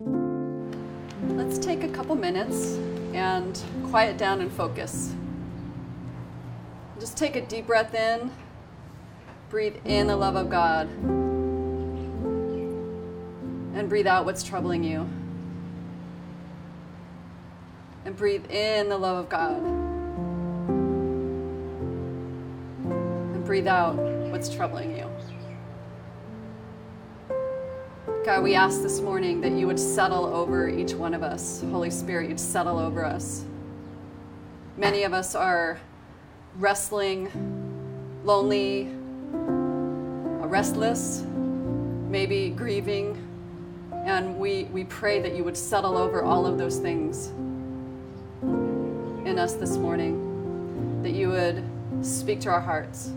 Let's take a couple minutes and quiet down and focus. Just take a deep breath in, breathe in the love of God, and breathe out what's troubling you. And breathe in the love of God. And breathe out what's troubling you. God, we ask this morning that you would settle over each one of us. Holy Spirit, you'd settle over us. Many of us are wrestling, lonely, restless, maybe grieving, and we, we pray that you would settle over all of those things in us this morning, that you would speak to our hearts.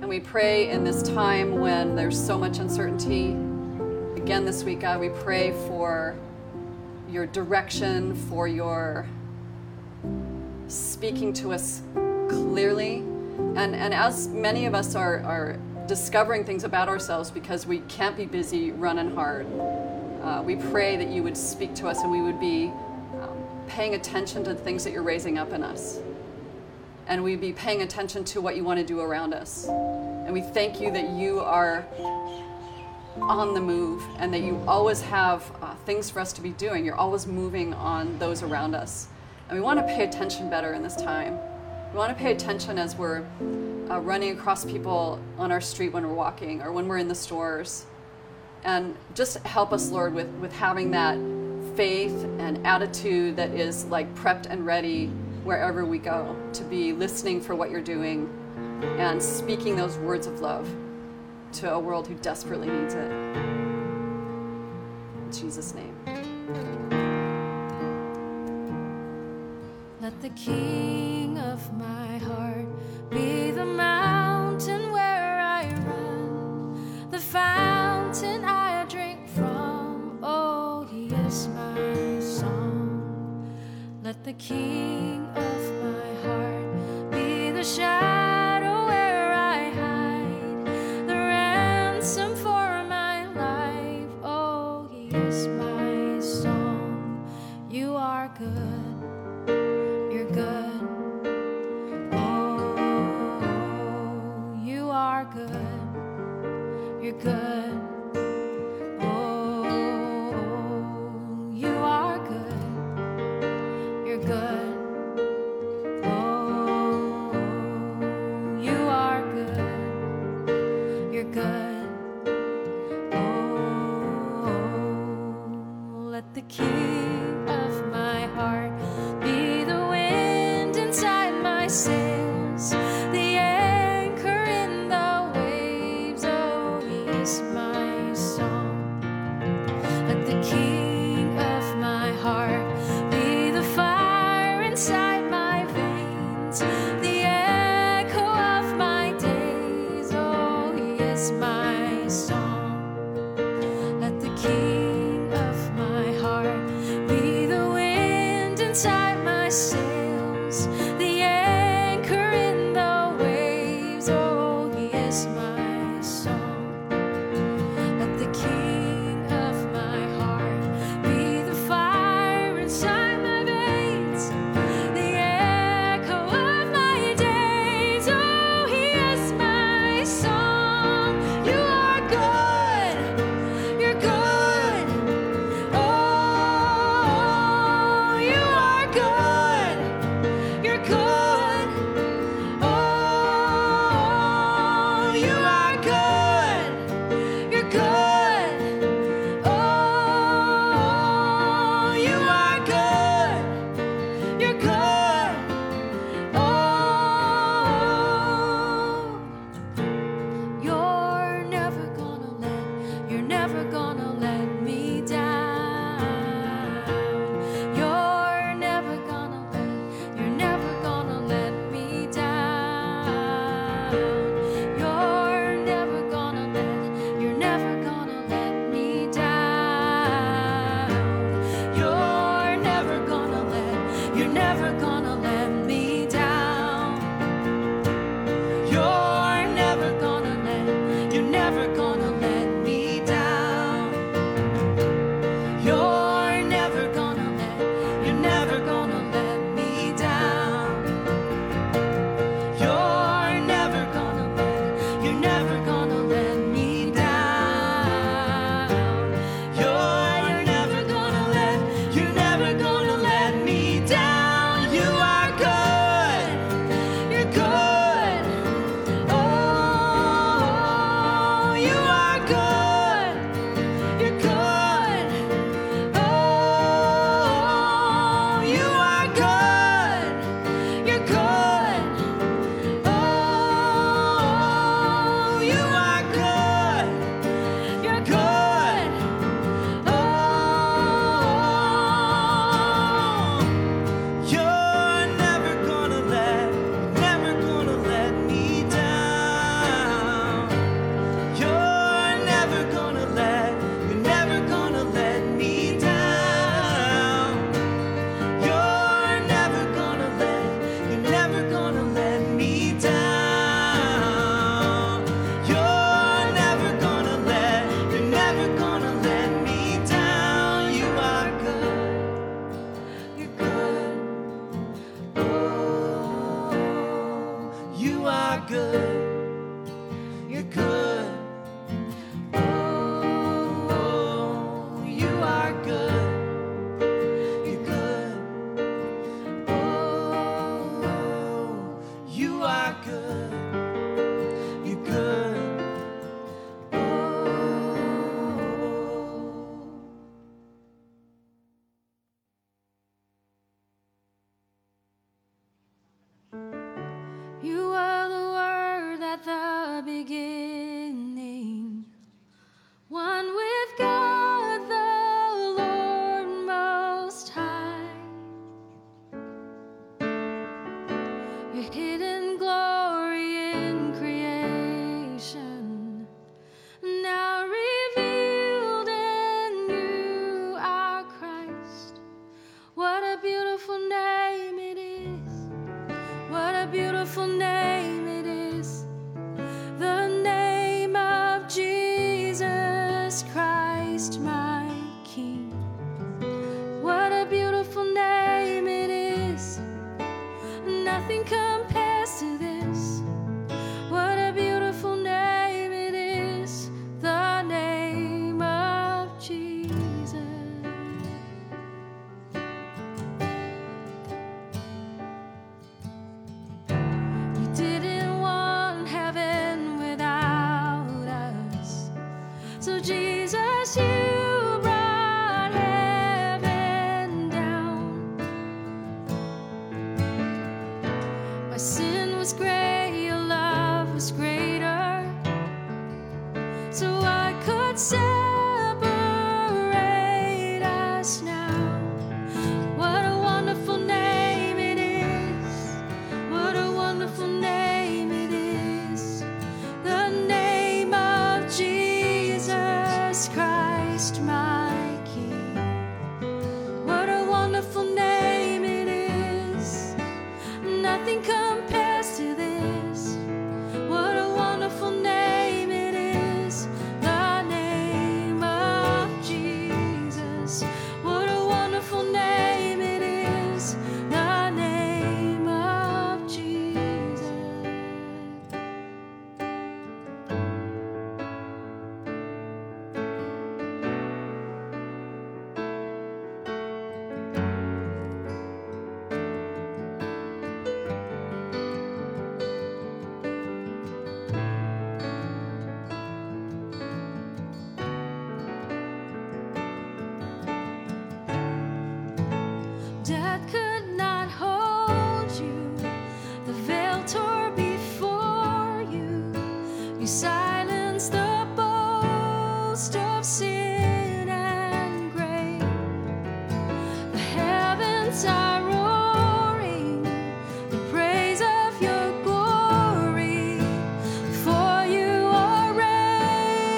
And we pray in this time when there's so much uncertainty. Again, this week, God, we pray for your direction, for your speaking to us clearly. And, and as many of us are, are discovering things about ourselves because we can't be busy running hard, uh, we pray that you would speak to us and we would be um, paying attention to the things that you're raising up in us. And we'd be paying attention to what you want to do around us. And we thank you that you are on the move and that you always have uh, things for us to be doing. You're always moving on those around us. And we want to pay attention better in this time. We want to pay attention as we're uh, running across people on our street when we're walking or when we're in the stores. And just help us, Lord, with, with having that faith and attitude that is like prepped and ready wherever we go to be listening for what you're doing and speaking those words of love to a world who desperately needs it. In Jesus' name. Let the King of my heart be the mountain where I run, the fountain I drink from. Oh, he is my song. Let the King of my heart be the shadow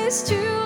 to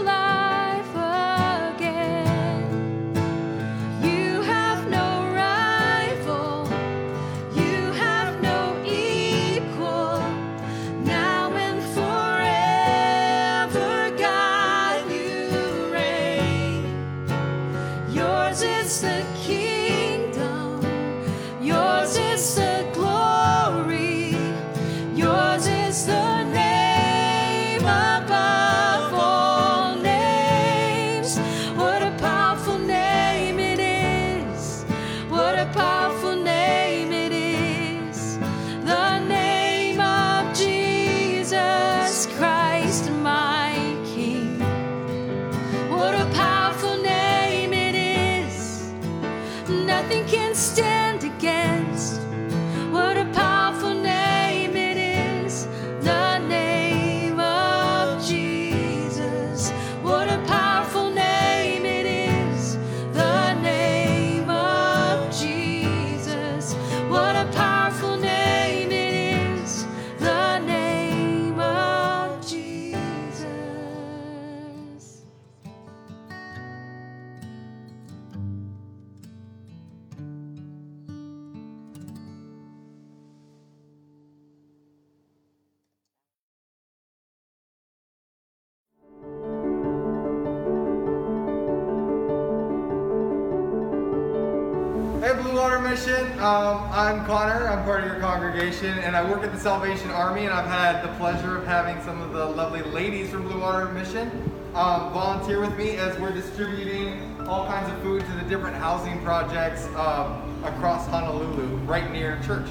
at the Salvation Army. And I've had the pleasure of having some of the lovely ladies from Blue Water Mission um, volunteer with me as we're distributing all kinds of food to the different housing projects um, across Honolulu, right near church.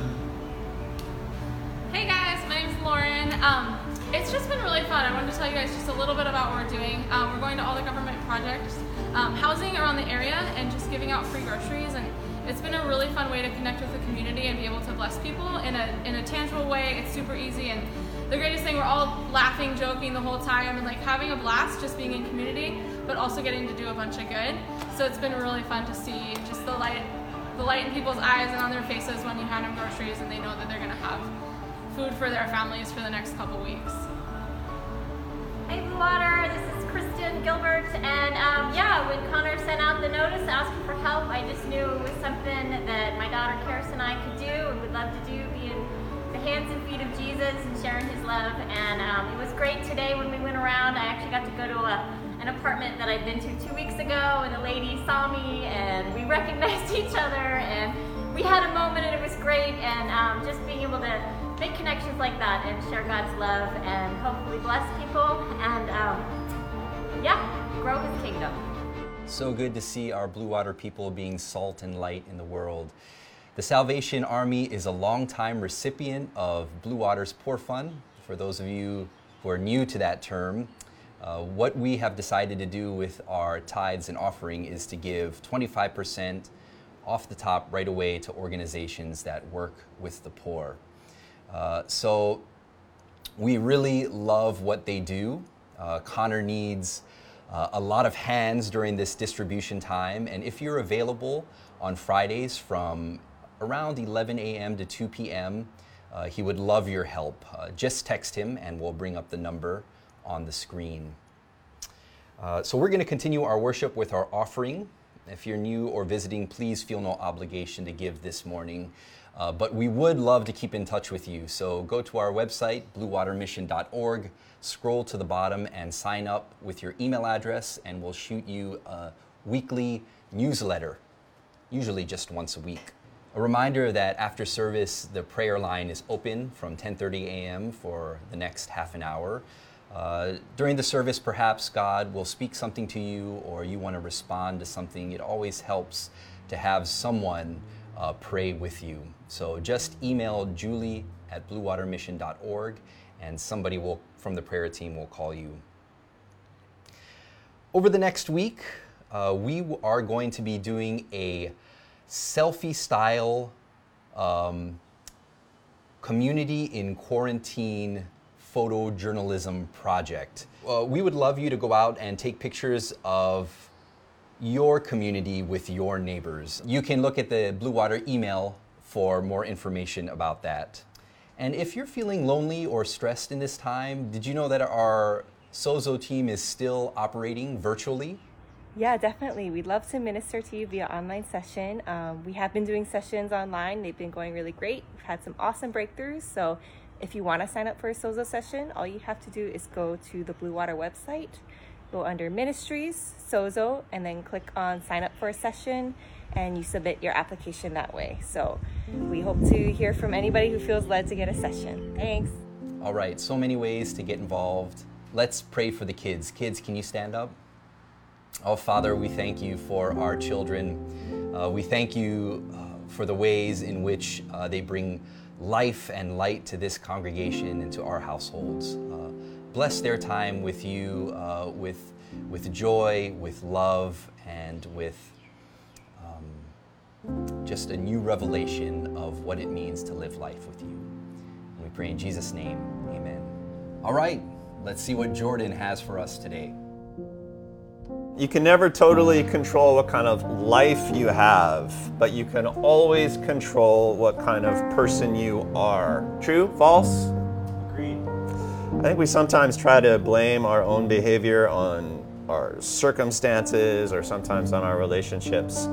Hey guys, my name's Lauren. Um, it's just been really fun. I wanted to tell you guys just a little bit about what we're doing. Um, we're going to all the government projects, um, housing around the area, and just giving out free groceries. And it's been a really fun way to connect with the community and be able to bless people in a in a tangible way. It's super easy, and the greatest thing we're all laughing, joking the whole time, and like having a blast just being in community, but also getting to do a bunch of good. So it's been really fun to see just the light the light in people's eyes and on their faces when you hand them groceries and they know that they're gonna have food for their families for the next couple weeks. Hey Blue Water, this is Kristen Gilbert, and um, yeah, when Connor sent out the notice asking for help, I just knew it was something that my daughter Karis and I could do and would love to do, be in the hands and feet of Jesus and sharing His love. And um, it was great today when we went around. I actually got to go to a, an apartment that I'd been to two weeks ago, and the lady saw me, and we recognized each other, and we had a moment, and it was great. And um, just being able to make connections like that and share God's love and hopefully bless people and um, yeah, grow His kingdom. So good to see our Blue Water people being salt and light in the world. The Salvation Army is a longtime recipient of Blue Water's Poor Fund. For those of you who are new to that term, uh, what we have decided to do with our tithes and offering is to give 25% off the top right away to organizations that work with the poor. Uh, so we really love what they do. Uh, Connor needs uh, a lot of hands during this distribution time, and if you're available on Fridays from around 11 a.m. to 2 p.m., uh, he would love your help. Uh, just text him, and we'll bring up the number on the screen. Uh, so we're going to continue our worship with our offering. If you're new or visiting, please feel no obligation to give this morning. Uh, but we would love to keep in touch with you. So go to our website, bluewatermission.org, scroll to the bottom, and sign up with your email address, and we'll shoot you a weekly newsletter, usually just once a week. A reminder that after service, the prayer line is open from 10:30 a.m. for the next half an hour. Uh, during the service, perhaps God will speak something to you, or you want to respond to something. It always helps to have someone uh, pray with you. So just email Julie at bluewatermission.org, and somebody will from the prayer team will call you. Over the next week, uh, we are going to be doing a selfie style um, community in quarantine photojournalism project. Uh, we would love you to go out and take pictures of your community with your neighbors. You can look at the Blue Water email for more information about that. And if you're feeling lonely or stressed in this time, did you know that our Sozo team is still operating virtually? Yeah, definitely. We'd love to minister to you via online session. Um, we have been doing sessions online. They've been going really great. We've had some awesome breakthroughs. So if you want to sign up for a Sozo session, all you have to do is go to the Blue Water website, go under Ministries, Sozo, and then click on Sign Up for a Session, and you submit your application that way. So we hope to hear from anybody who feels led to get a session. Thanks. All right, so many ways to get involved. Let's pray for the kids. Kids, can you stand up? Oh, Father, we thank you for our children. Uh, we thank you uh, for the ways in which uh, they bring life and light to this congregation and to our households. Uh, bless their time with you uh, with, with joy, with love, and with um, just a new revelation of what it means to live life with you. And we pray in Jesus' name, amen. All right, let's see what Jordan has for us today. You can never totally control what kind of life you have, but you can always control what kind of person you are. True? False? Agreed. I think we sometimes try to blame our own behavior on our circumstances or sometimes on our relationships.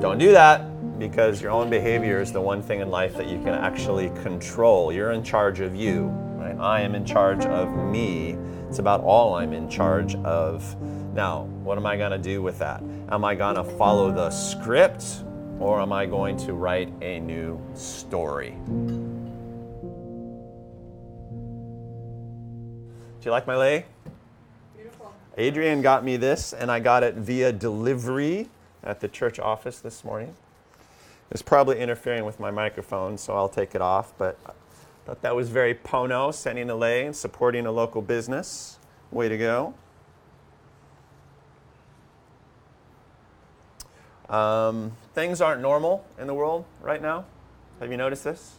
Don't do that because your own behavior is the one thing in life that you can actually control. You're in charge of you. Right? I am in charge of me. It's about all I'm in charge of. Now, what am I going to do with that? Am I going to follow the script or am I going to write a new story? Do you like my lei? Beautiful. Adrian got me this, and I got it via delivery at the church office this morning. It's probably interfering with my microphone, so I'll take it off. But I thought that was very Pono, sending a lei and supporting a local business. Way to go. Um, things aren't normal in the world right now. Have you noticed this?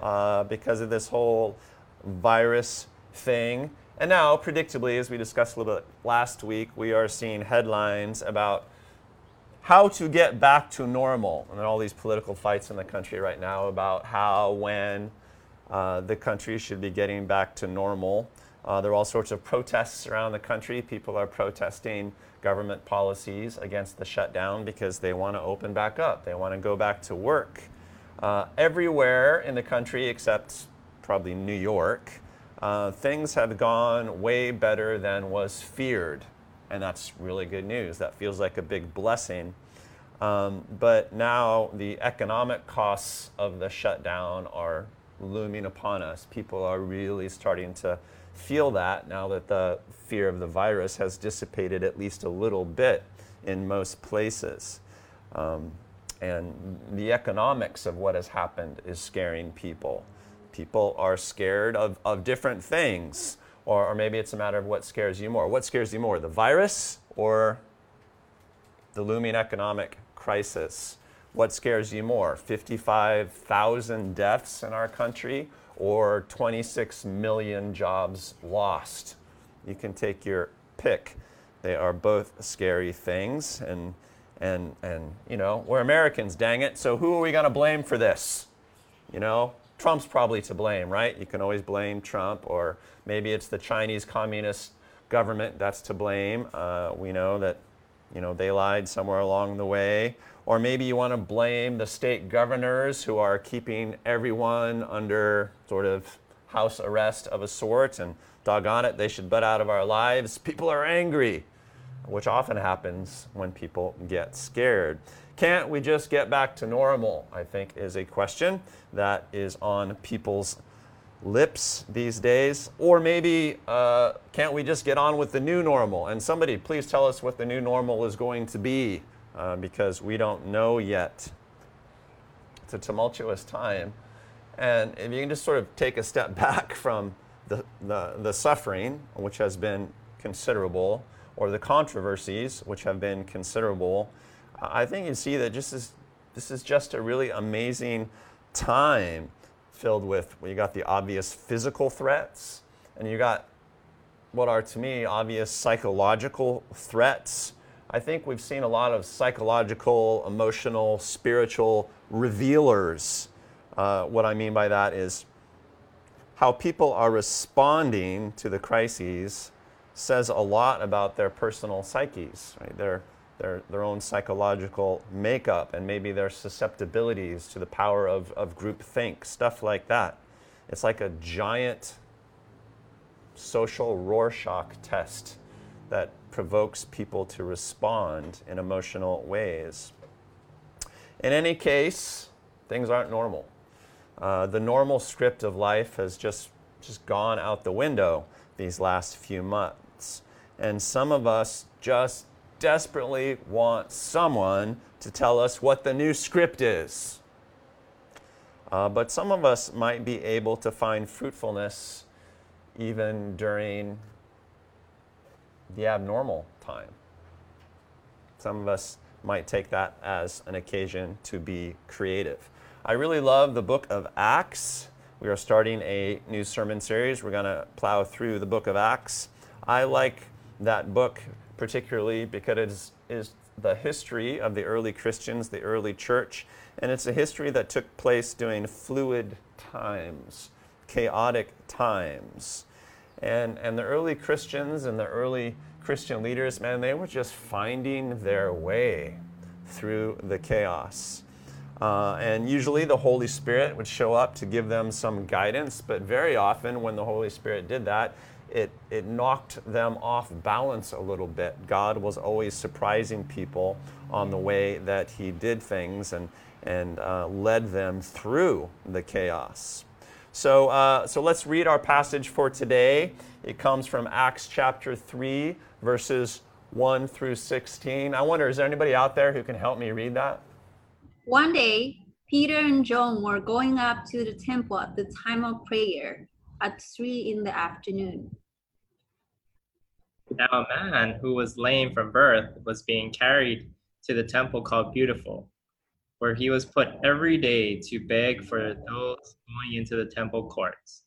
Uh, because of this whole virus thing. And now, predictably, as we discussed a little bit last week, we are seeing headlines about how to get back to normal. And all these political fights in the country right now about how, when uh, the country should be getting back to normal. Uh, there are all sorts of protests around the country. People are protesting government policies against the shutdown because they want to open back up. They want to go back to work. Uh, everywhere in the country, except probably New York, uh, things have gone way better than was feared. And that's really good news. That feels like a big blessing. Um, but now the economic costs of the shutdown are looming upon us. People are really starting to feel that now that the fear of the virus has dissipated at least a little bit in most places. Um, and the economics of what has happened is scaring people. People are scared of, of different things, or, or maybe it's a matter of what scares you more. What scares you more, the virus or the looming economic crisis? What scares you more, 55,000 deaths in our country or 26 million jobs lost? You can take your pick. They are both scary things, and and and you know we're Americans, dang it. So who are we going to blame for this? You know, Trump's probably to blame, right? You can always blame Trump, or maybe it's the Chinese Communist government that's to blame. Uh, we know that you know they lied somewhere along the way, or maybe you want to blame the state governors who are keeping everyone under sort of house arrest of a sort, and doggone it, they should butt out of our lives. People are angry, which often happens when people get scared. Can't we just get back to normal? I think is a question that is on people's lips these days. Or maybe uh, can't we just get on with the new normal? And somebody, please tell us what the new normal is going to be uh, because we don't know yet. It's a tumultuous time. And if you can just sort of take a step back from the, the, the suffering, which has been considerable, or the controversies, which have been considerable, I think you see that just as, this is just a really amazing time filled with, well, you got the obvious physical threats, and you got what are to me obvious psychological threats. I think we've seen a lot of psychological, emotional, spiritual revealers. Uh, what I mean by that is how people are responding to the crises says a lot about their personal psyches, right? Their, their, their own psychological makeup and maybe their susceptibilities to the power of, of group think, stuff like that. It's like a giant social Rorschach test that provokes people to respond in emotional ways. In any case, things aren't normal. Uh, the normal script of life has just, just gone out the window these last few months. And some of us just desperately want someone to tell us what the new script is. Uh, but some of us might be able to find fruitfulness even during the abnormal time. Some of us might take that as an occasion to be creative. I really love the book of Acts. We are starting a new sermon series. We're going to plow through the book of Acts. I like that book particularly because it is, is the history of the early Christians, the early church, and it's a history that took place during fluid times, chaotic times. And, and the early Christians and the early Christian leaders, man, they were just finding their way through the chaos. Uh, and usually the Holy Spirit would show up to give them some guidance, but very often when the Holy Spirit did that, it, it knocked them off balance a little bit. God was always surprising people on the way that He did things and, and uh, led them through the chaos. So, uh, so let's read our passage for today. It comes from Acts chapter 3, verses 1 through 16. I wonder, is there anybody out there who can help me read that? One day, Peter and John were going up to the temple at the time of prayer at three in the afternoon. Now, a man who was lame from birth was being carried to the temple called Beautiful, where he was put every day to beg for those going into the temple courts.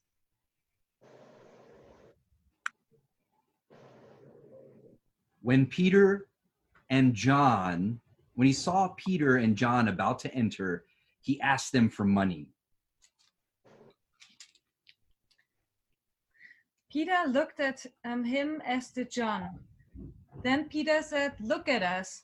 When Peter and John when he saw Peter and John about to enter, he asked them for money. Peter looked at um, him as did John. Then Peter said, Look at us.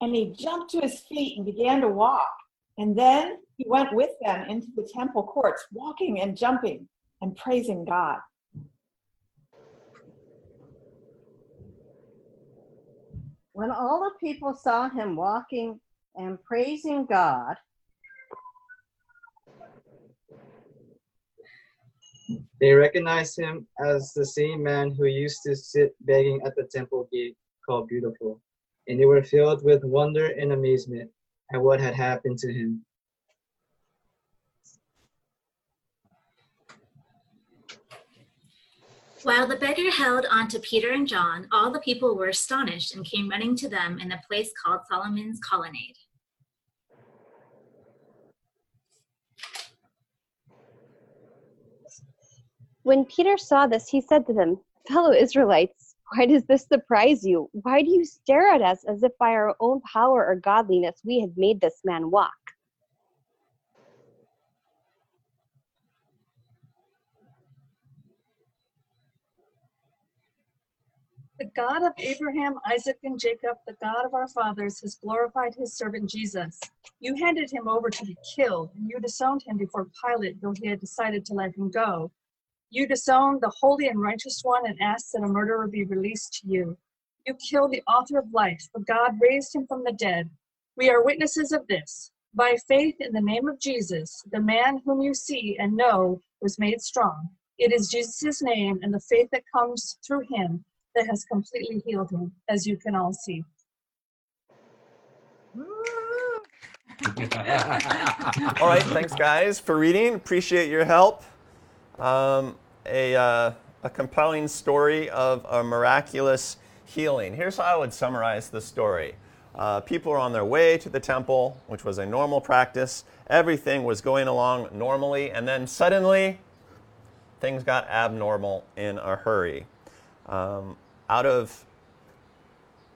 and he jumped to his feet and began to walk. And then he went with them into the temple courts, walking and jumping and praising God. When all the people saw him walking and praising God, they recognized him as the same man who used to sit begging at the temple gate called Beautiful and they were filled with wonder and amazement at what had happened to him. While the beggar held on to Peter and John, all the people were astonished and came running to them in the place called Solomon's Colonnade. When Peter saw this, he said to them, Fellow Israelites, why does this surprise you? Why do you stare at us as if by our own power or godliness we have made this man walk? The God of Abraham, Isaac, and Jacob, the God of our fathers, has glorified his servant Jesus. You handed him over to be killed, and you disowned him before Pilate, though he had decided to let him go. You disown the holy and righteous one and ask that a murderer be released to you. You kill the author of life, but God raised him from the dead. We are witnesses of this. By faith in the name of Jesus, the man whom you see and know was made strong. It is Jesus' name and the faith that comes through him that has completely healed him, as you can all see. All right, thanks guys for reading. Appreciate your help. Um, a, uh, a compelling story of a miraculous healing. Here's how I would summarize the story. Uh, people are on their way to the temple, which was a normal practice. Everything was going along normally, and then suddenly things got abnormal in a hurry. Um, out of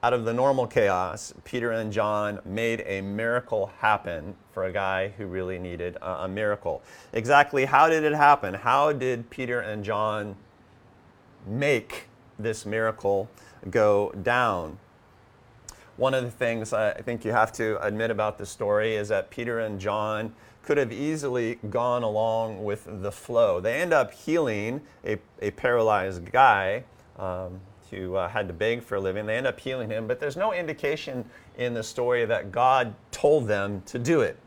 out of the normal chaos, Peter and John made a miracle happen for a guy who really needed a, a, miracle. Exactly how did it happen? How did Peter and John make this miracle go down? One of the things I think you have to admit about the story is that Peter and John could have easily gone along with the flow. They end up healing a, a paralyzed guy. Um, who uh, had to beg for a living. They end up healing him, but there's no indication in the story that God told them to do it.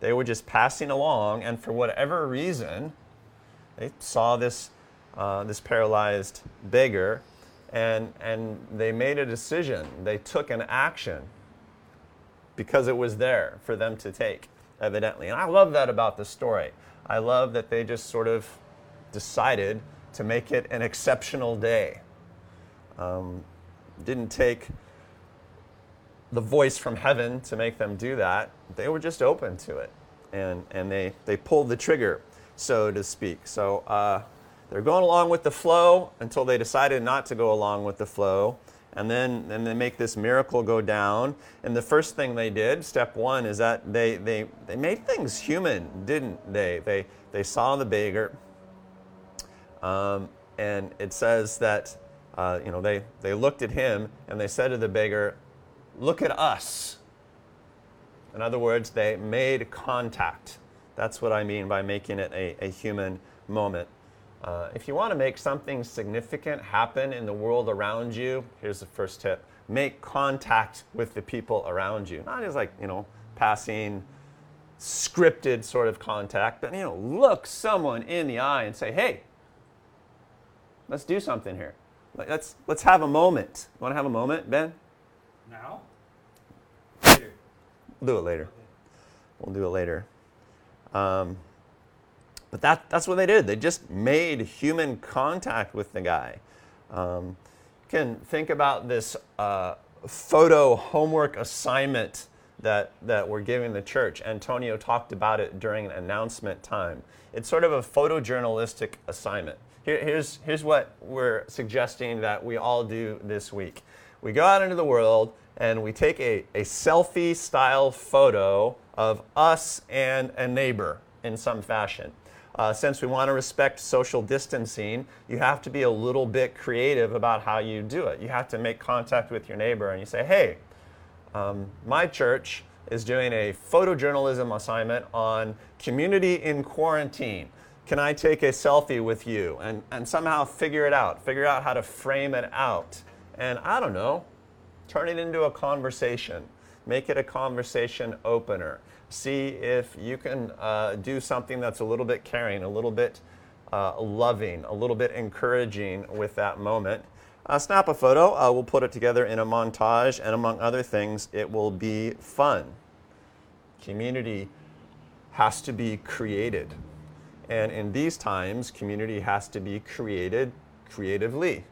They were just passing along, and for whatever reason, they saw this, uh, this paralyzed beggar, and, and they made a decision. They took an action because it was there for them to take, evidently. And I love that about the story. I love that they just sort of decided to make it an exceptional day. Um, didn't take the voice from heaven to make them do that. They were just open to it. And, and they, they pulled the trigger, so to speak. So uh, they're going along with the flow until they decided not to go along with the flow. And then, then they make this miracle go down. And the first thing they did, step one, is that they, they, they made things human, didn't they? They, they saw the beggar. Um, and it says that uh, you know, they, they looked at him and they said to the beggar, Look at us. In other words, they made contact. That's what I mean by making it a, a human moment. Uh, if you want to make something significant happen in the world around you, here's the first tip make contact with the people around you. Not as like, you know, passing scripted sort of contact, but, you know, look someone in the eye and say, hey, let's do something here. Let's, let's have a moment. You want to have a moment, Ben? Now? Later. We'll do it later. We'll do it later. Um, but that, that's what they did. They just made human contact with the guy. Um, you can think about this uh, photo homework assignment that, that we're giving the church. Antonio talked about it during an announcement time. It's sort of a photojournalistic assignment. Here, here's, here's what we're suggesting that we all do this week. We go out into the world and we take a, a selfie style photo of us and a neighbor in some fashion. Uh, since we want to respect social distancing, you have to be a little bit creative about how you do it. You have to make contact with your neighbor and you say, hey, um, my church is doing a photojournalism assignment on community in quarantine can I take a selfie with you and, and somehow figure it out, figure out how to frame it out. And I don't know, Turn it into a conversation. Make it a conversation opener. See if you can uh, do something that's a little bit caring, a little bit uh, loving, a little bit encouraging with that moment. Uh, snap a photo. Uh, we'll put it together in a montage, and among other things, it will be fun. Community has to be created. And in these times, community has to be created creatively.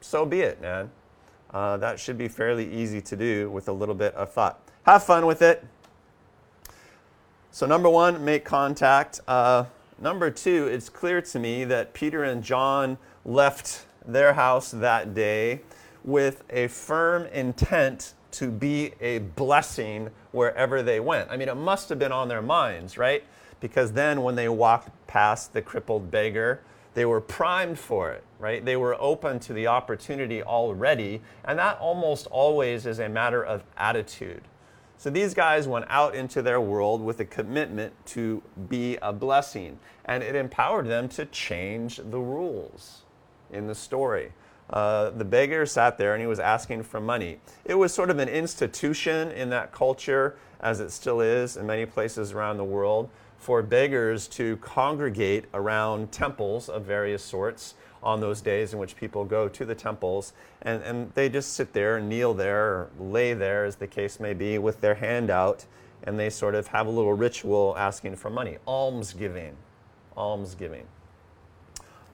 So be it, man. Uh, that should be fairly easy to do with a little bit of thought. Have fun with it. So, number one, make contact. Uh, number two, it's clear to me that Peter and John left their house that day with a firm intent to be a blessing wherever they went. I mean, it must have been on their minds, right? Because then when they walked past the crippled beggar, they were primed for it, right? They were open to the opportunity already, and that almost always is a matter of attitude. So these guys went out into their world with a commitment to be a blessing, and it empowered them to change the rules in the story. Uh, the beggar sat there and he was asking for money. It was sort of an institution in that culture, as it still is in many places around the world, for beggars to congregate around temples of various sorts on those days in which people go to the temples and, and they just sit there kneel there lay there, as the case may be, with their hand out and they sort of have a little ritual asking for money. Almsgiving. Almsgiving.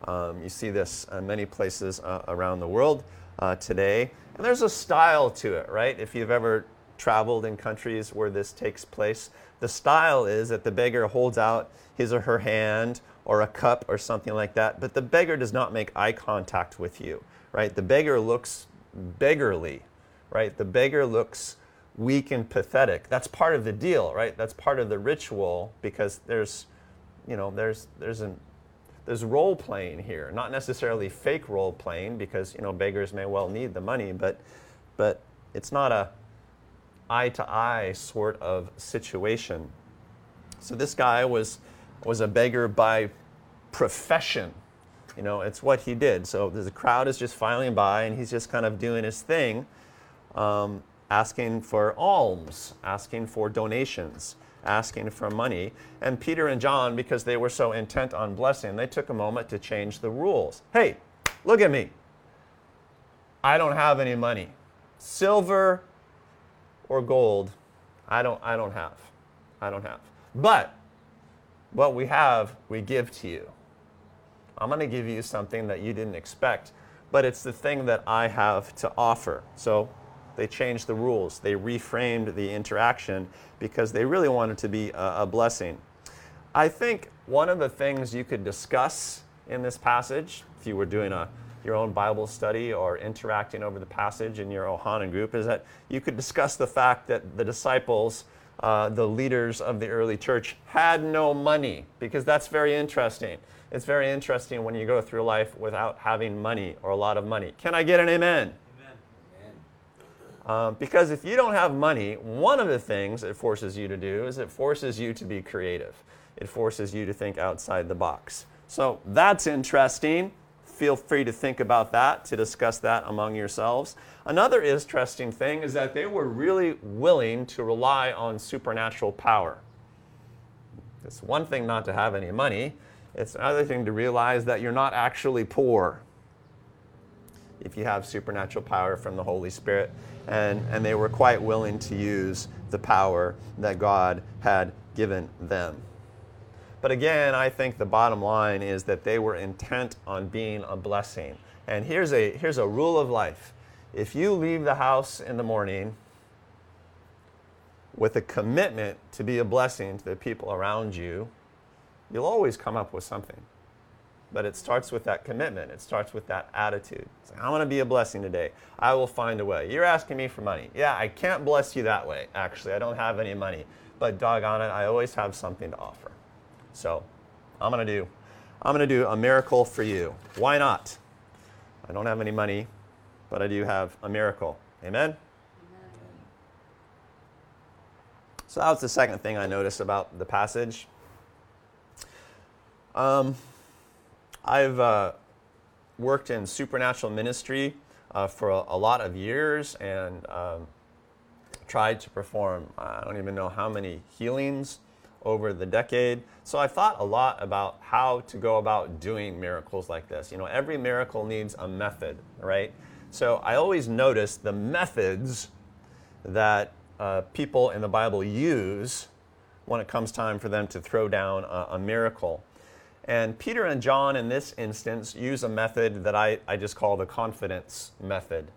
Um, you see this in many places uh, around the world uh, today. And there's a style to it, right? If you've ever traveled in countries where this takes place, the style is that the beggar holds out his or her hand or a cup or something like that, but the beggar does not make eye contact with you, right? The beggar looks beggarly, right? The beggar looks weak and pathetic. That's part of the deal, right? That's part of the ritual because there's, you know, there's there's an there's role playing here, not necessarily fake role playing because you know beggars may well need the money, but but it's not a eye to eye sort of situation. So this guy was was a beggar by profession. You know, it's what he did. So the crowd is just filing by, and he's just kind of doing his thing, um, asking for alms, asking for donations asking for money. And Peter and John, because they were so intent on blessing, they took a moment to change the rules. Hey, look at me. I don't have any money. Silver or gold, I don't, I don't have. I don't have. But what we have, we give to you. I'm going to give you something that you didn't expect, but it's the thing that I have to offer. So they changed the rules. They reframed the interaction because they really wanted to be a, a blessing. I think one of the things you could discuss in this passage, if you were doing a your own Bible study or interacting over the passage in your Ohana group, is that you could discuss the fact that the disciples, uh, the leaders of the early church, had no money, because that's very interesting. It's very interesting when you go through life without having money or a lot of money. Can I get an amen? Um, because if you don't have money, one of the things it forces you to do is it forces you to be creative. It forces you to think outside the box. So that's interesting. Feel free to think about that, to discuss that among yourselves. Another interesting thing is that they were really willing to rely on supernatural power. It's one thing not to have any money, it's another thing to realize that you're not actually poor if you have supernatural power from the Holy Spirit and, and they were quite willing to use the power that God had given them. But again, I think the bottom line is that they were intent on being a blessing. And here's a, here's a rule of life if you leave the house in the morning with a commitment to be a blessing to the people around you, you'll always come up with something. But it starts with that commitment. It starts with that attitude. Like, I'm going to be a blessing today. I will find a way. You're asking me for money. Yeah, I can't bless you that way, actually. I don't have any money. But doggone it, I always have something to offer. So I'm going to do I'm going to do a miracle for you. Why not? I don't have any money, but I do have a miracle. Amen? Amen. So that was the second thing I noticed about the passage. Um, I've uh, worked in supernatural ministry uh, for a, a, lot of years and um, tried to perform, I don't even know how many healings over the decade. So I thought a lot about how to go about doing miracles like this. You know, every miracle needs a method, right? So I always notice the methods that uh, people in the Bible use when it comes time for them to throw down a, a, miracle. And Peter and John, in this instance, use a method that I, I just call the confidence method.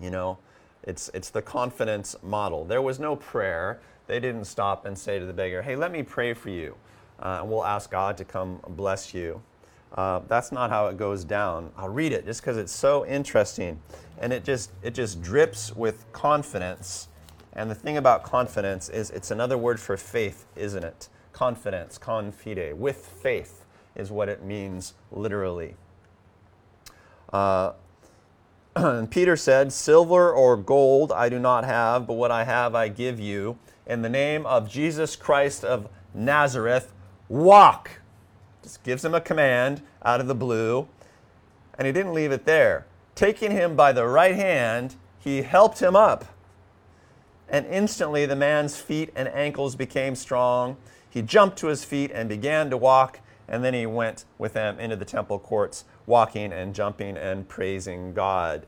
You know, it's, it's the confidence model. There was no prayer. They didn't stop and say to the beggar, hey, let me pray for you. Uh, and we'll ask God to come bless you. Uh, that's not how it goes down. I'll read it just because it's so interesting. And it just, it just drips with confidence. And the thing about confidence is it's another word for faith, isn't it? Confidence, confide, with faith is what it means literally. Uh, Peter said, Silver or gold I do not have, but what I have I give you. In the name of Jesus Christ of Nazareth, walk. Just gives him a command out of the blue. And he didn't leave it there. Taking him by the right hand, he helped him up. And instantly the man's feet and ankles became strong. He jumped to his feet and began to walk. And then he went with them into the temple courts, walking and jumping and praising God.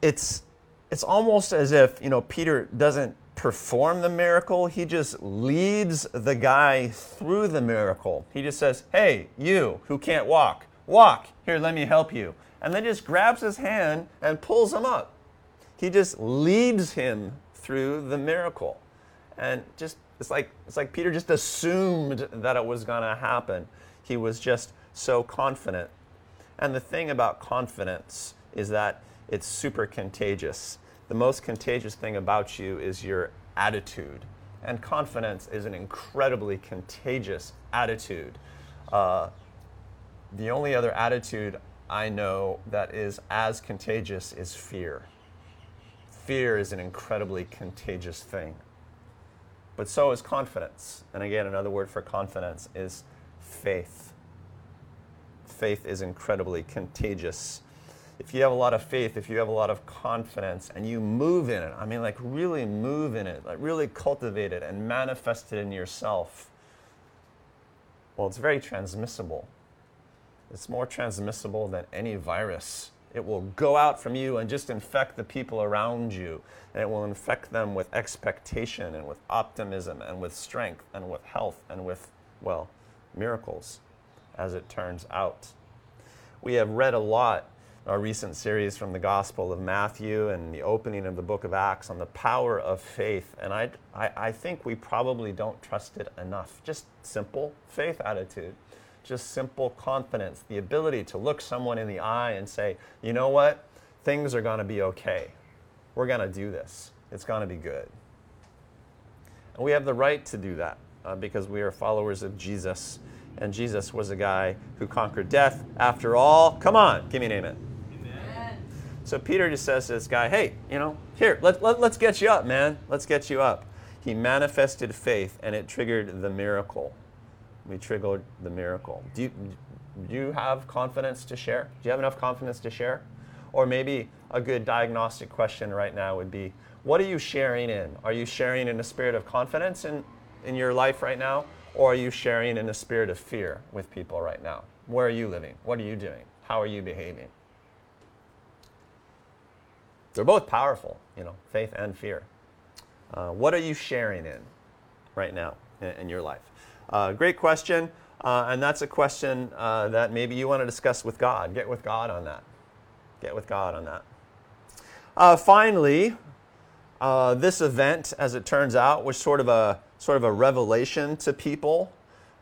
It's, it's almost as if, you know, Peter doesn't perform the miracle, he just leads the guy through the miracle. He just says, Hey, you who can't walk, walk. Here, let me help you. And then just grabs his hand and pulls him up. He just leads him through the miracle. And just it's like it's like Peter just assumed that it was going to happen. He was just so confident. And the thing about confidence is that it's super contagious the most contagious thing about you is your attitude. And confidence is an incredibly contagious attitude. Uh, the only other attitude I know that is as contagious is fear. Fear is an incredibly contagious thing. But so is confidence. And again, another word for confidence is faith. Faith is incredibly contagious if you have a lot of faith, if you have a lot of confidence, and you move in it, I mean, like really move in it, like really cultivate it and manifest it in yourself, well, it's very transmissible. It's more transmissible than any virus. It will go out from you and just infect the people around you. And it will infect them with expectation and with optimism and with strength and with health and with, well, miracles, as it turns out. We have read a lot our recent series from the Gospel of Matthew and the opening of the book of Acts on the power of faith. And I, I, I, think we probably don't trust it enough. Just simple faith attitude, just simple confidence, the ability to look someone in the eye and say, you know what? Things are going to be okay. We're going to do this, it's going to be good. And we have the right to do that uh, because we are followers of Jesus. And Jesus was a guy who conquered death. After all, come on, give me an amen. So Peter just says to this guy, hey, you know, here, let, let, let's get you up, man. Let's get you up. He manifested faith and it triggered the miracle. We triggered the miracle. Do you, do you have confidence to share? Do you have enough confidence to share? Or maybe a good diagnostic question right now would be what are you sharing in? Are you sharing in a spirit of confidence in, in your life right now? Or are you sharing in a spirit of fear with people right now? Where are you living? What are you doing? How are you behaving? They're both powerful, you know, faith and fear. Uh, what are you sharing in right now in, in your life? Uh, great question. Uh, and that's a question uh, that maybe you want to discuss with God. Get with God on that. Get with God on that. Uh, finally, uh, this event, as it turns out, was sort of a sort of a revelation to people.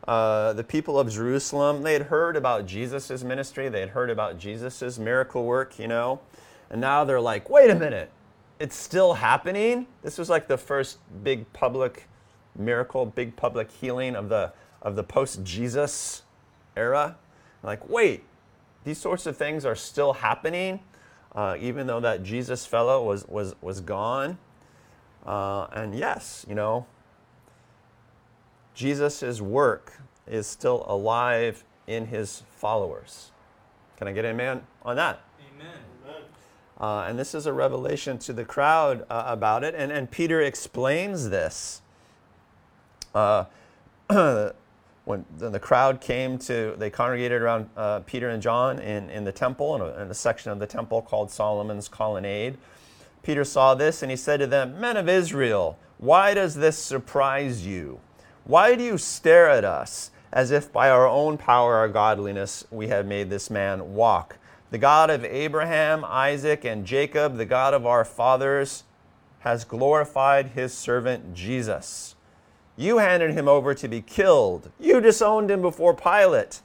the people of Jerusalem, they had heard about Jesus' ministry. They had heard about Jesus' miracle work, you know. And now they're like, wait a minute, it's still happening? This was like the first big public miracle, big public healing of the, of the post Jesus era. Like, wait, these sorts of things are still happening, uh, even though that Jesus fellow was, was, was gone. Uh, and yes, you know, Jesus' work is still alive in his followers. Can I get an amen on that? Uh, and this is a revelation to the crowd uh, about it. And, and Peter explains this. Uh, when, the crowd came to, they congregated around uh, Peter and John in, in the temple, in a, in a section of the temple called Solomon's Colonnade. Peter saw this and he said to them, Men of Israel, why does this surprise you? Why do you stare at us as if by our own power or godliness we had made this man walk? The God of Abraham, Isaac, and Jacob, the God of our fathers, has glorified his servant Jesus. You handed him over to be killed. You disowned him before Pilate,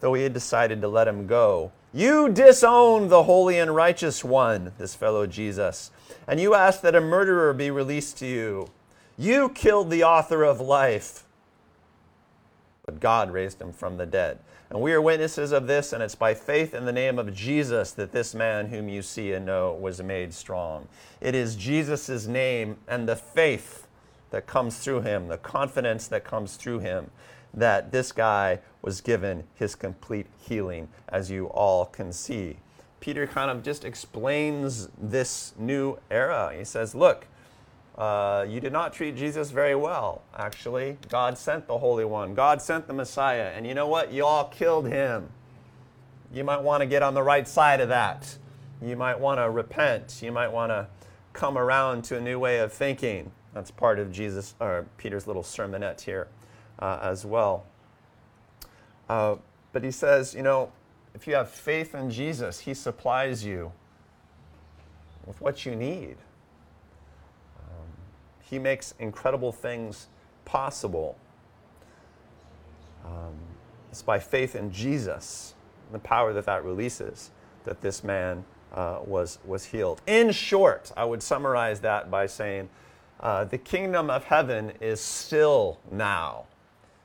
though he had decided to let him go. You disowned the holy and righteous one, this fellow Jesus, and you asked that a murderer be released to you. You killed the author of life, but God raised him from the dead. And we are witnesses of this, and it's by faith in the name of Jesus that this man whom you see and know was made strong. It is Jesus' name and the faith that comes through him, the confidence that comes through him, that this guy was given his complete healing, as you all can see. Peter kind of just explains this new era. He says, Look, uh, you did not treat Jesus very well, actually. God sent the Holy One, God sent the Messiah, and you know what? You all killed him. You might want to get on the right side of that. You might want to repent. You might want to come around to a new way of thinking. That's part of Jesus or Peter's little sermonette here uh, as well. Uh, but he says, you know, if you have faith in Jesus, he supplies you with what you need. He makes incredible things possible. Um, it's by faith in Jesus, the power that that releases, that this man uh, was, was healed. In short, I would summarize that by saying uh, the kingdom of heaven is still now.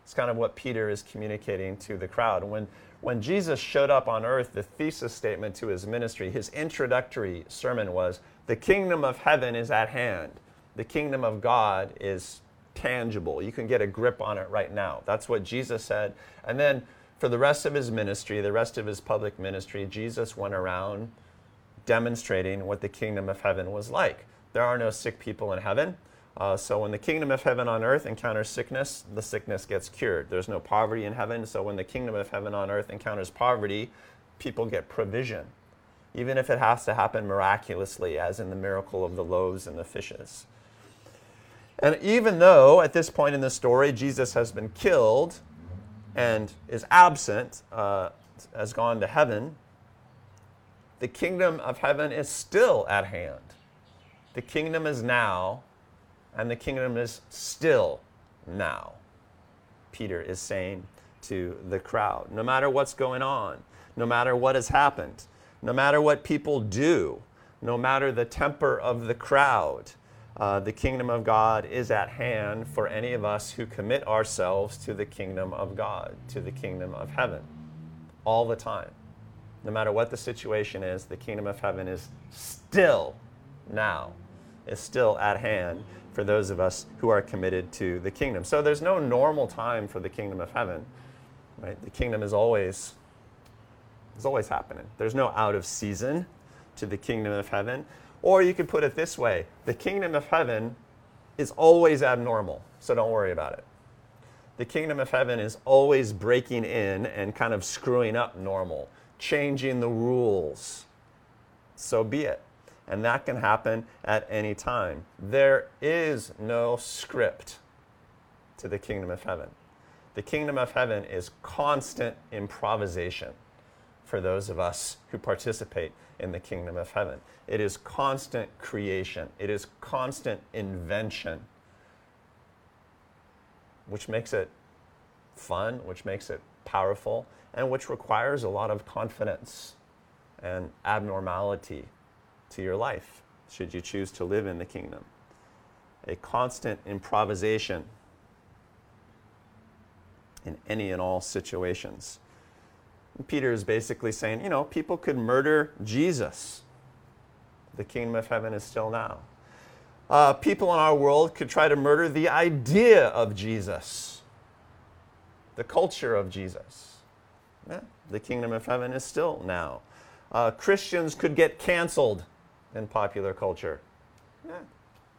It's kind of what Peter is communicating to the crowd. When, when Jesus showed up on earth, the thesis statement to his ministry, his introductory sermon was The kingdom of heaven is at hand. The kingdom of God is tangible. You can get a grip on it right now. That's what Jesus said. And then for the rest of his ministry, the rest of his public ministry, Jesus went around demonstrating what the kingdom of heaven was like. There are no sick people in heaven. Uh, so when the kingdom of heaven on earth encounters sickness, the sickness gets cured. There's no poverty in heaven. So when the kingdom of heaven on earth encounters poverty, people get provision, even if it has to happen miraculously, as in the miracle of the loaves and the fishes. And even though at this point in the story Jesus has been killed and is absent, uh, has gone to heaven, the kingdom of heaven is still at hand. The kingdom is now, and the kingdom is still now. Peter is saying to the crowd no matter what's going on, no matter what has happened, no matter what people do, no matter the temper of the crowd, uh, the kingdom of God is at hand for any of us who commit ourselves to the kingdom of God, to the kingdom of heaven, all the time. No matter what the situation is, the kingdom of heaven is still now, is still at hand for those of us who are committed to the kingdom. So there's no normal time for the kingdom of heaven. Right? The kingdom is always is always happening. There's no out of season to the kingdom of heaven. Or you could put it this way the kingdom of heaven is always abnormal, so don't worry about it. The kingdom of heaven is always breaking in and kind of screwing up normal, changing the rules. So be it. And that can happen at any time. There is no script to the kingdom of heaven. The kingdom of heaven is constant improvisation for those of us who participate in the kingdom of heaven. It is constant creation, it is constant invention, which makes it fun, which makes it powerful, and which requires a lot of confidence and abnormality to your life, should you choose to live in the kingdom. A constant improvisation in any and all situations. And Peter is basically saying, you know, people could murder Jesus. The kingdom of heaven is still now. Uh, people in our world could try to murder the idea of Jesus, the culture of Jesus. Yeah, the kingdom of heaven is still now. uh, Christians could get canceled in popular culture. Yeah,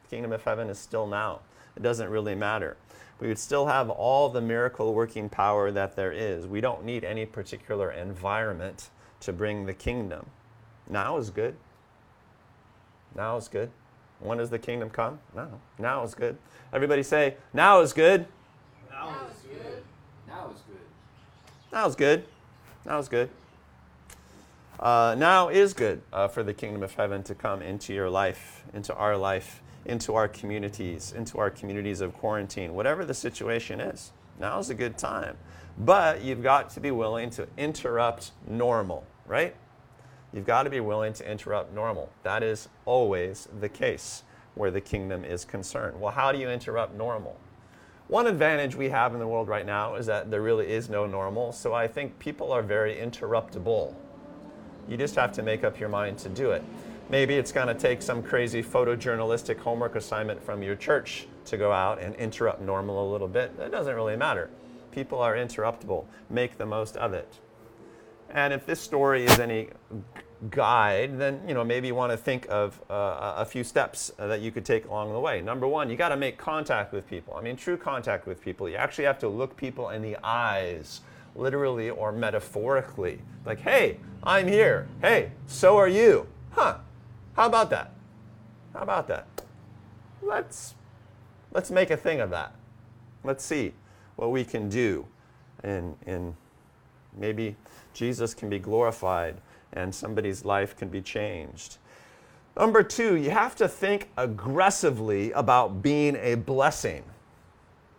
kingdom of heaven is still now. It doesn't really matter. We would still have all the miracle working power that there is. We don't need any particular environment to bring the kingdom. Now is good. Now is good. When does the kingdom come? Now. Now is good. Everybody say, now is good. Now is good. Now is good. Now is good. Now is good. Uh, now is good uh, for the kingdom of heaven to come into your life, into our life, into our communities, into our communities of quarantine, whatever the situation is. Now is a good time. But you've got to be willing to interrupt normal, right? You've got to be willing to interrupt normal. That is always the case where the kingdom is concerned. Well, how do you interrupt normal? One advantage we have in the world right now is that there really is no normal, so I think people are very interruptible. You just have to make up your mind to do it. Maybe it's going to take some crazy photojournalistic homework assignment from your church to go out and interrupt normal a little bit. It doesn't really matter. People are interruptible. Make the most of it. And if this story is any guide, then you know maybe you want to think of uh, a few steps uh, that you could take along the way. Number one, you got to make contact with people. I mean, true contact with people. You actually have to look people in the eyes, literally or metaphorically. Like, hey, I'm here. Hey, so are you. Huh? How about that? How about that? Let's let's make a thing of that. Let's see what we can do, in and maybe Jesus can be glorified and somebody's life can be changed. Number two, you have to think aggressively about being a blessing,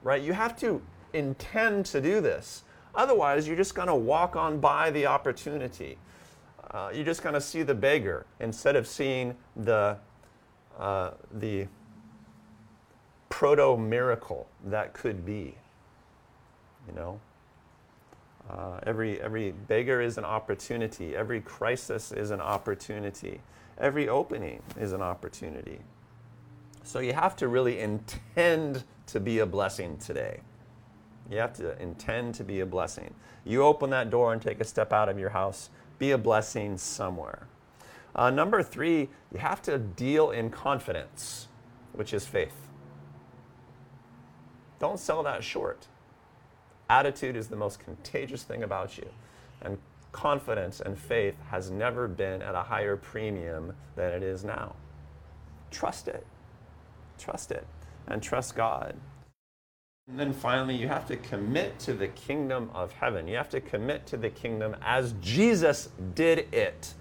right? You have to intend to do this. Otherwise, you're just going to walk on by the opportunity. Uh, you're just going to see the beggar instead of seeing the, uh, the proto miracle that could be. You know? Uh, every, every beggar is an opportunity. Every crisis is an opportunity. Every opening is an opportunity. So you have to really intend to be a blessing today. You have to intend to be a blessing. You open that door and take a step out of your house, be a blessing somewhere. Uh, number three, you have to deal in confidence, which is faith. Don't sell that short. Attitude is the most contagious thing about you. And confidence and faith has never been at a higher premium than it is now. Trust it. Trust it. And trust God. And then finally, you have to commit to the kingdom of heaven. You have to commit to the kingdom as Jesus did it,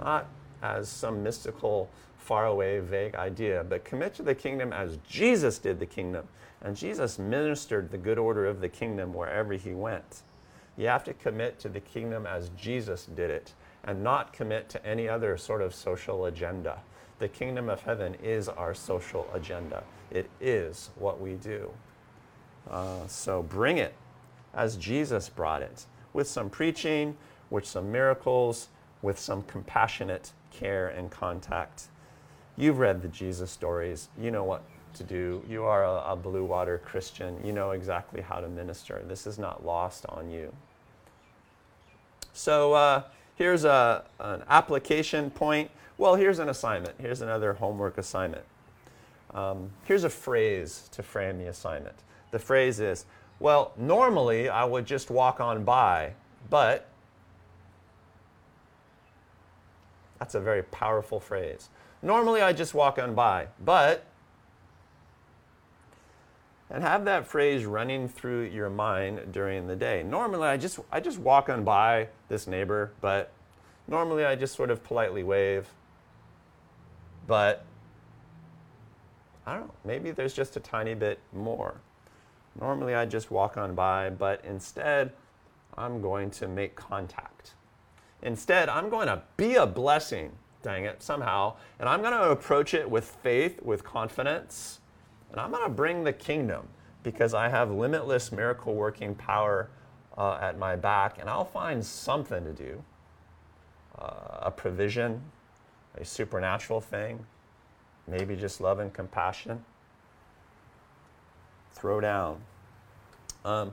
not as some mystical, faraway, vague idea, but commit to the kingdom as Jesus did the kingdom. And Jesus ministered the good order of the kingdom wherever he went. You have to commit to the kingdom as Jesus did it and not commit to any other sort of social agenda. The kingdom of heaven is our social agenda, it is what we do. Uh, so bring it as Jesus brought it with some preaching, with some miracles, with some compassionate care and contact. You've read the Jesus stories, you know what to do. You are a, a blue water Christian. You know exactly how to minister. This is not lost on you. So uh, here's a, an application point. Well, here's an assignment. Here's another homework assignment. Um, here's a phrase to frame the assignment. The phrase is, well, normally I would just walk on by, but that's a very powerful phrase. Normally I just walk on by, but and have that phrase running through your mind during the day. Normally, I just I just walk on by this neighbor, but normally I just sort of politely wave. But I don't know, maybe there's just a tiny bit more. Normally I just walk on by, but instead I'm going to make contact. Instead, I'm going to be a blessing, dang it, somehow, and I'm going to approach it with faith, with confidence and I'm going to bring the kingdom because I have limitless miracle working power uh, at my back, and I'll find something to do uh, a provision, a supernatural thing, maybe just love and compassion. Throw down. Um,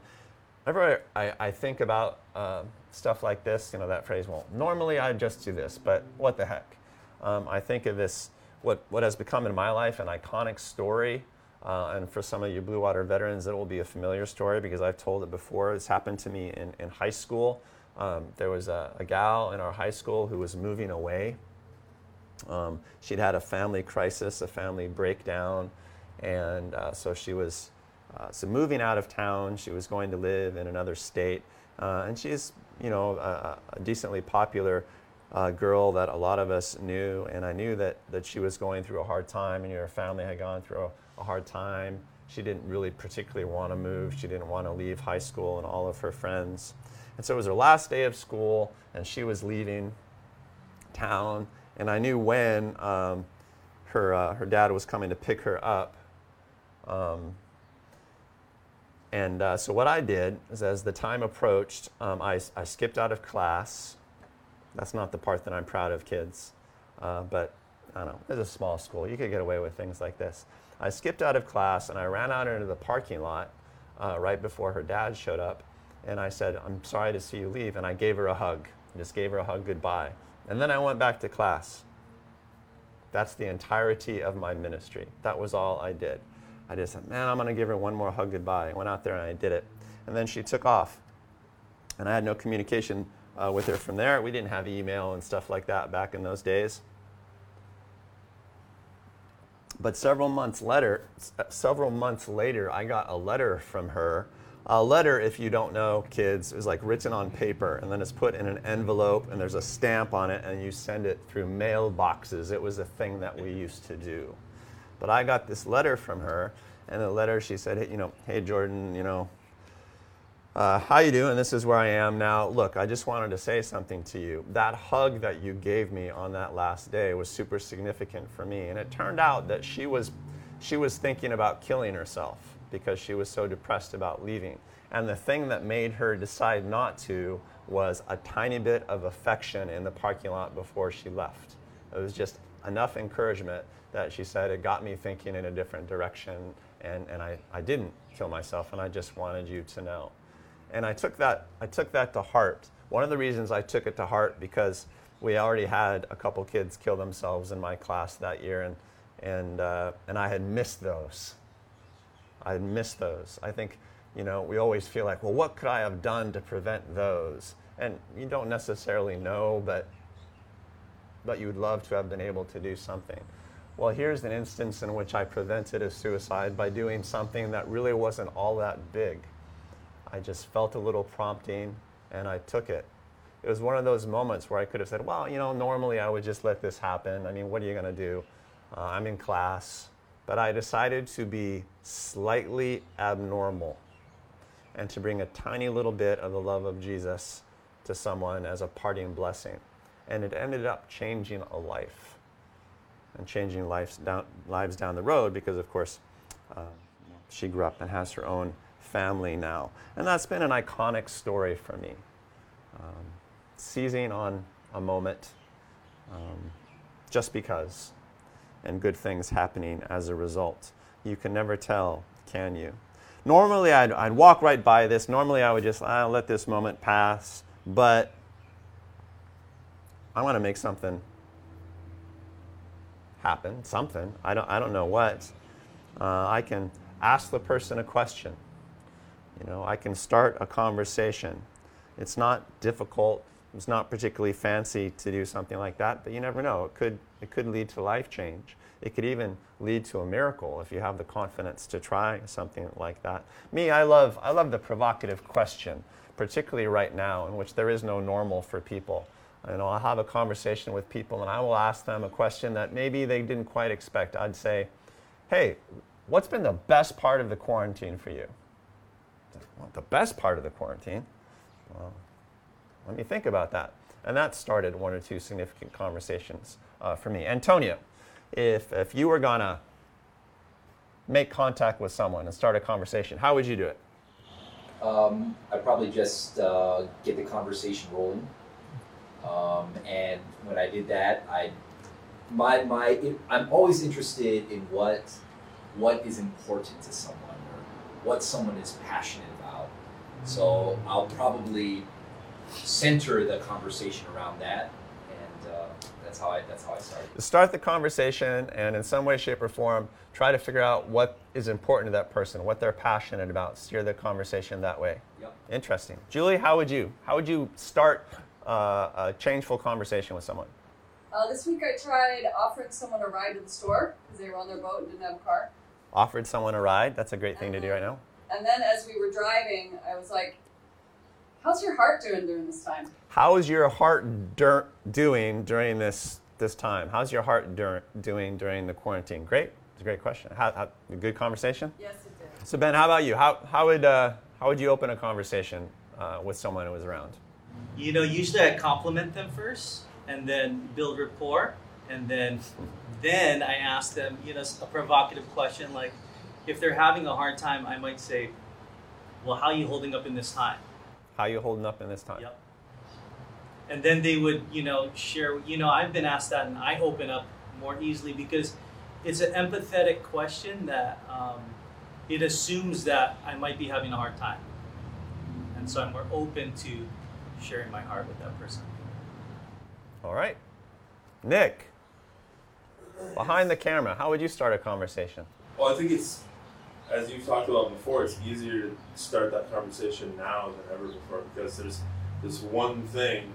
whenever I, I, think about uh, stuff like this, you know, that phrase, well, normally I just do this, but what the heck? Um, I think of this, what, what has become in my life an iconic story. Uh, and for some of you Blue Water veterans, it will be a familiar story because I've told it before. This happened to me in, in high school. Um, there was a, a, gal in our high school who was moving away. Um, she'd had a family crisis, a family breakdown, and uh, so she was uh, so moving out of town. She was going to live in another state, uh, and she's you know a, a decently popular uh, girl that a lot of us knew, and I knew that that she was going through a hard time, and her family had gone through a, hard time. She didn't really particularly want to move. She didn't want to leave high school and all of her friends. And so it was her last day of school, and she was leaving town. And I knew when um, her, uh, her dad was coming to pick her up. Um, and uh, so what I did is as the time approached, um, I, I skipped out of class. That's not the part that I'm proud of, kids. Uh, but I don't know, it's a small school. You could get away with things like this. I skipped out of class and I ran out into the parking lot uh, right before her dad showed up and I said, I'm sorry to see you leave. And I gave her a hug. I just gave her a hug goodbye. And then I went back to class. That's the entirety of my ministry. That was all I did. I just said, man, I'm going to give her one more hug goodbye. I went out there and I did it. And then she took off. And I had no communication uh, with her from there. We didn't have email and stuff like that back in those days. But several months later, uh, several months later, I got a letter from her a letter, if you don't know, kids, is like written on paper and then it's put in an envelope and there's a stamp on it and you send it through mailboxes. It was a thing that we used to do. But I got this letter from her, and the letter she said, hey, you know, hey Jordan, you know, uh, how you doing? This is where I am now. Look, I just wanted to say something to you. That hug that you gave me on that last day was super significant for me, and it turned out that she was, she was thinking about killing herself because she was so depressed about leaving. And the thing that made her decide not to was a tiny bit of affection in the parking lot before she left. It was just enough encouragement that she said it got me thinking in a different direction and, and I, I didn't kill myself and I just wanted you to know. And I took that I took that to heart. One of the reasons I took it to heart because we already had a couple kids kill themselves in my class that year and and uh, and I had missed those. I had missed those. I think, you know, we always feel like, well, what could I have done to prevent those? And you don't necessarily know, but but you would love to have been able to do something. Well, here's an instance in which I prevented a suicide by doing something that really wasn't all that big. I just felt a little prompting and I took it. It was one of those moments where I could have said, well, you know, normally I would just let this happen. I mean, what are you going to do? Uh, I'm in class but I decided to be slightly abnormal and to bring a tiny little bit of the love of Jesus to someone as a parting blessing. And it ended up changing a life and changing lives down, lives down the road because, of course, uh, she grew up and has her own family now. And that's been an iconic story for me. Um, seizing on a moment um, just because and good things happening as a result. You can never tell, can you? Normally, I'd, I'd walk right by this. Normally, I would just I'll let this moment pass, but I want to make something happen, something. I don't, I don't know what. Uh, I can ask the person a question. You know, I can start a conversation. It's not difficult. It's not particularly fancy to do something like that, but you never know. It could, it could lead to life change. It could even lead to a miracle if you have the confidence to try something like that. Me, I love, I love the provocative question, particularly right now, in which there is no normal for people. You know, I'll have a conversation with people and I will ask them a question that maybe they didn't quite expect. I'd say, hey, what's been the best part of the quarantine for you? The best part of the quarantine? Well, let me think about that. And that started one or two significant conversations uh, for me. Antonio, if, if you were going to make contact with someone and start a conversation, how would you do it? Um, I'd probably just uh, get the conversation rolling. Um, and when I did that, I my my I'm always interested in what what is important to someone what someone is passionate about. So I'll probably center the conversation around that, and uh, that's how I that's how I started. Start the conversation, and in some way, shape, or form, try to figure out what is important to that person, what they're passionate about. Steer the conversation that way. Yep. Interesting. Julie, how would you how would you start uh, a changeful conversation with someone? Uh, this week I tried offering someone a ride to the store because they were on their boat and didn't have a car. Offered someone a ride. That's a great thing to do right now. And then as we were driving, I was like, "How's your heart doing during this time?" How is your heart dur- doing during this this time? How's your heart dur- doing during the quarantine? Great. It's a great question. How, how, a good conversation. Yes, it did. So Ben, how about you? How how would uh, how would you open a conversation uh, with someone who was around? You know, usually I compliment them first and then build rapport. And then, then I ask them, you know, a provocative question like, if they're having a hard time, I might say, well, how are you holding up in this time? How are you holding up in this time? Yep. And then they would, you know, share, you know, I've been asked that and I open up more easily because it's an empathetic question that um, it assumes that I might be having a hard time. And so I'm more open to sharing my heart with that person. All right. Nick, behind the camera, how would you start a conversation? Well, I think it's, as you've talked about before, it's easier to start that conversation now than ever before because there's this one thing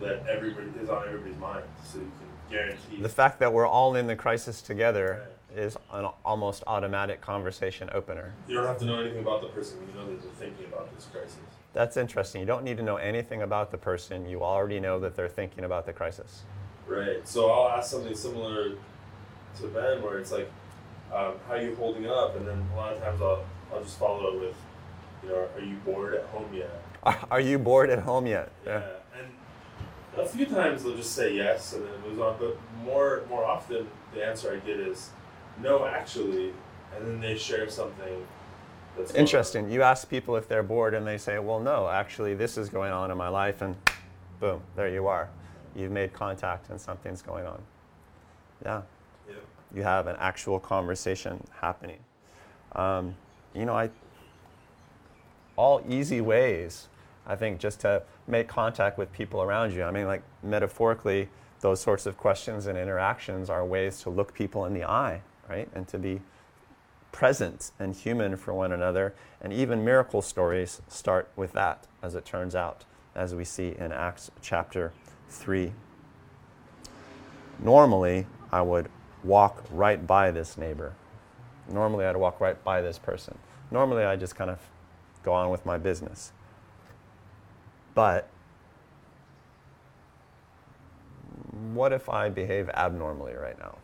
that everybody is on everybody's mind, so you can guarantee. The fact that we're all in the crisis together is an almost automatic conversation opener. You don't have to know anything about the person. You know that they're thinking about this crisis. That's interesting. You don't need to know anything about the person. You already know that they're thinking about the crisis. Right. So I'll ask something similar to Ben, where it's like, um, "How are you holding up?" And then a lot of times I'll I'll just follow it with, you know, "Are you bored at home yet?" Are, you bored at home yet? Yeah. And a few times they'll just say yes, and then it moves on. But more more often, the answer I get is, "No, actually," and then they share something. That's. Interesting. You ask people if they're bored, and they say, "Well, no, actually, this is going on in my life," and boom, there you are. You've made contact, and something's going on. Yeah. You have an actual conversation happening. Um, you know, I all easy ways, I think, just to make contact with people around you. I mean, like metaphorically, those sorts of questions and interactions are ways to look people in the eye, right, and to be present and human for one another. And even miracle stories start with that, as it turns out, as we see in Acts chapter 3. Normally, I would walk right by this neighbor. Normally, I'd walk right by this person. Normally, I just kind of go on with my business. But what if I behave abnormally right now?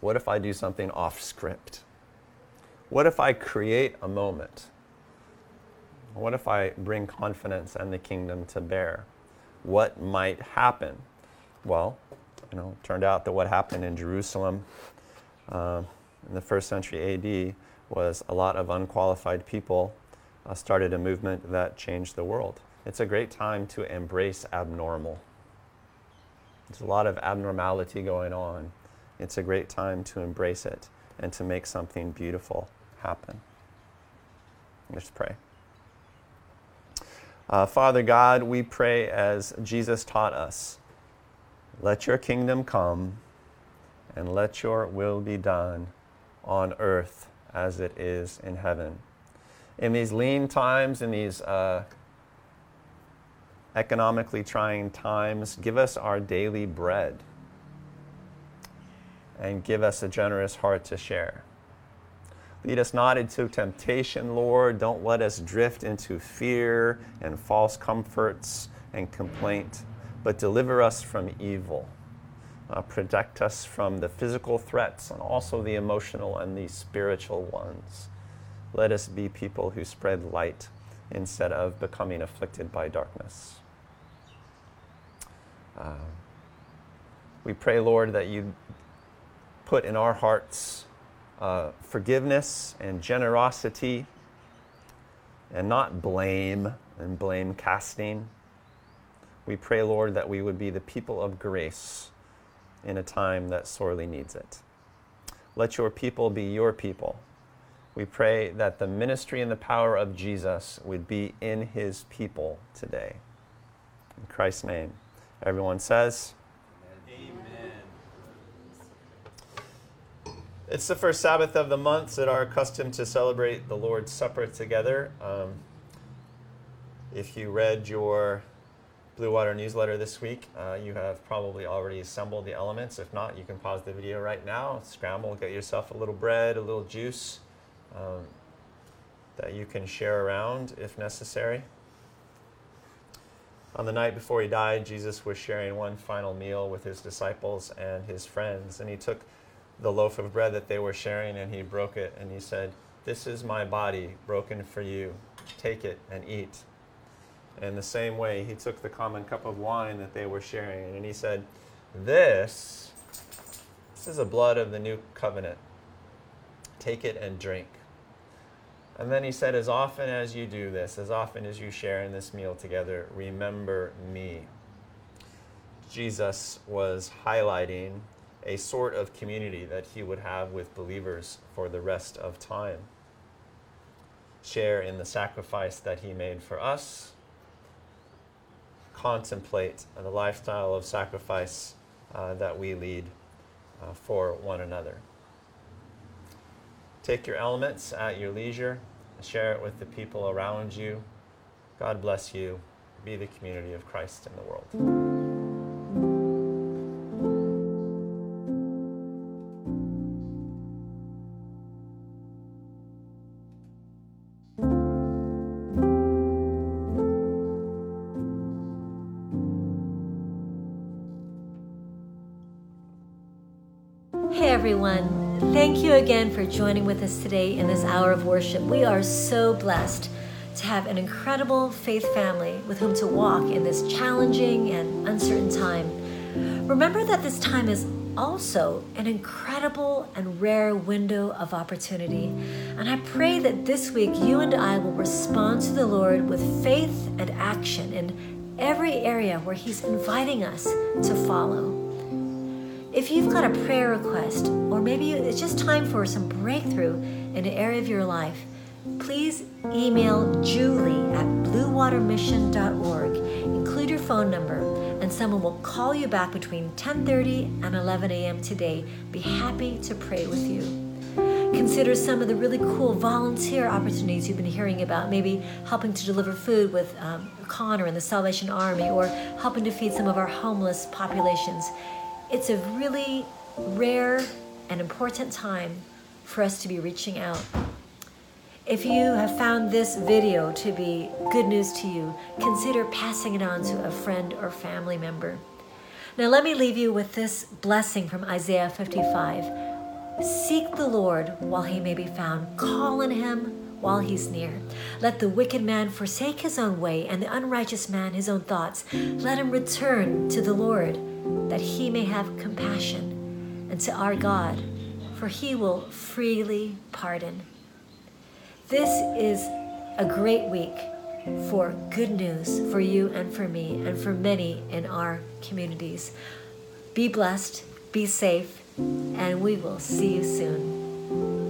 What if I do something off script? What if I create a moment? What if I bring confidence and the kingdom to bear? What might happen? Well, you know, it turned out that what happened in Jerusalem uh, in the first century AD was a lot of unqualified people uh, started a movement that changed the world. It's a great time to embrace abnormal. There's a lot of abnormality going on. It's a great time to embrace it and to make something beautiful happen. Let's pray. Uh, Father God, we pray as Jesus taught us let your kingdom come and let your will be done on earth as it is in heaven. In these lean times, in these uh, economically trying times, give us our daily bread and give us a generous heart to share. Lead us not into temptation, Lord. Don't let us drift into fear and false comforts and complaint, but deliver us from evil. Uh, protect us from the physical threats and also the emotional and the spiritual ones. Let us be people who spread light instead of becoming afflicted by darkness. Uh, we pray, Lord, that you put in our hearts uh, forgiveness and generosity and not blame and blame casting. We pray, Lord, that we would be the people of grace in a time that sorely needs it. Let your people be your people We pray that the ministry and the power of Jesus would be in his people today. In Christ's name. Everyone says, It's the first Sabbath of the month that are accustomed to celebrate the Lord's Supper together. Um, if you read your Blue Water newsletter this week, uh, you have probably already assembled the elements. If not, you can pause the video right now, scramble, get yourself a little bread, a little juice um, that you can share around if necessary. On the night before he died, Jesus was sharing one final meal with his disciples and his friends, and he took the loaf of bread that they were sharing and he broke it and he said, This is my body broken for you. Take it and eat. In the same way, he took the common cup of wine that they were sharing and he said, This, this is the blood of the new covenant. Take it and drink. And then he said, As often as you do this, as often as you share in this meal together, remember me. Jesus was highlighting a sort of community that he would have with believers for the rest of time. Share in the sacrifice that he made for us. Contemplate the lifestyle of sacrifice uh, that we lead uh, for one another. Take your elements at your leisure, share it with the people around you. God bless you. Be the community of Christ in the world. Everyone. Thank you again for joining with us today in this hour of worship. We are so blessed to have an incredible faith family with whom to walk in this challenging and uncertain time. Remember that this time is also an incredible and rare window of opportunity. And I pray that this week you and I will respond to the Lord with faith and action in every area where He's inviting us to follow. If you've got a prayer request, or maybe it's just time for some breakthrough in an area of your life, please email Julie at bluewatermission.org. Include your phone number, and someone will call you back between 10:30 and 11 a.m. today. Be happy to pray with you. Consider some of the really cool volunteer opportunities you've been hearing about, maybe helping to deliver food with um, Connor and the Salvation Army, or helping to feed some of our homeless populations. It's a really rare and important time for us to be reaching out. If you have found this video to be good news to you, consider passing it on to a friend or family member. Now, let me leave you with this blessing from Isaiah 55 Seek the Lord while he may be found, call on him while he's near. Let the wicked man forsake his own way, and the unrighteous man his own thoughts. Let him return to the Lord that he may have compassion, and to our God, for he will freely pardon. This is a great week for good news for you and for me and for many in our communities. Be blessed, be safe, and we will see you soon.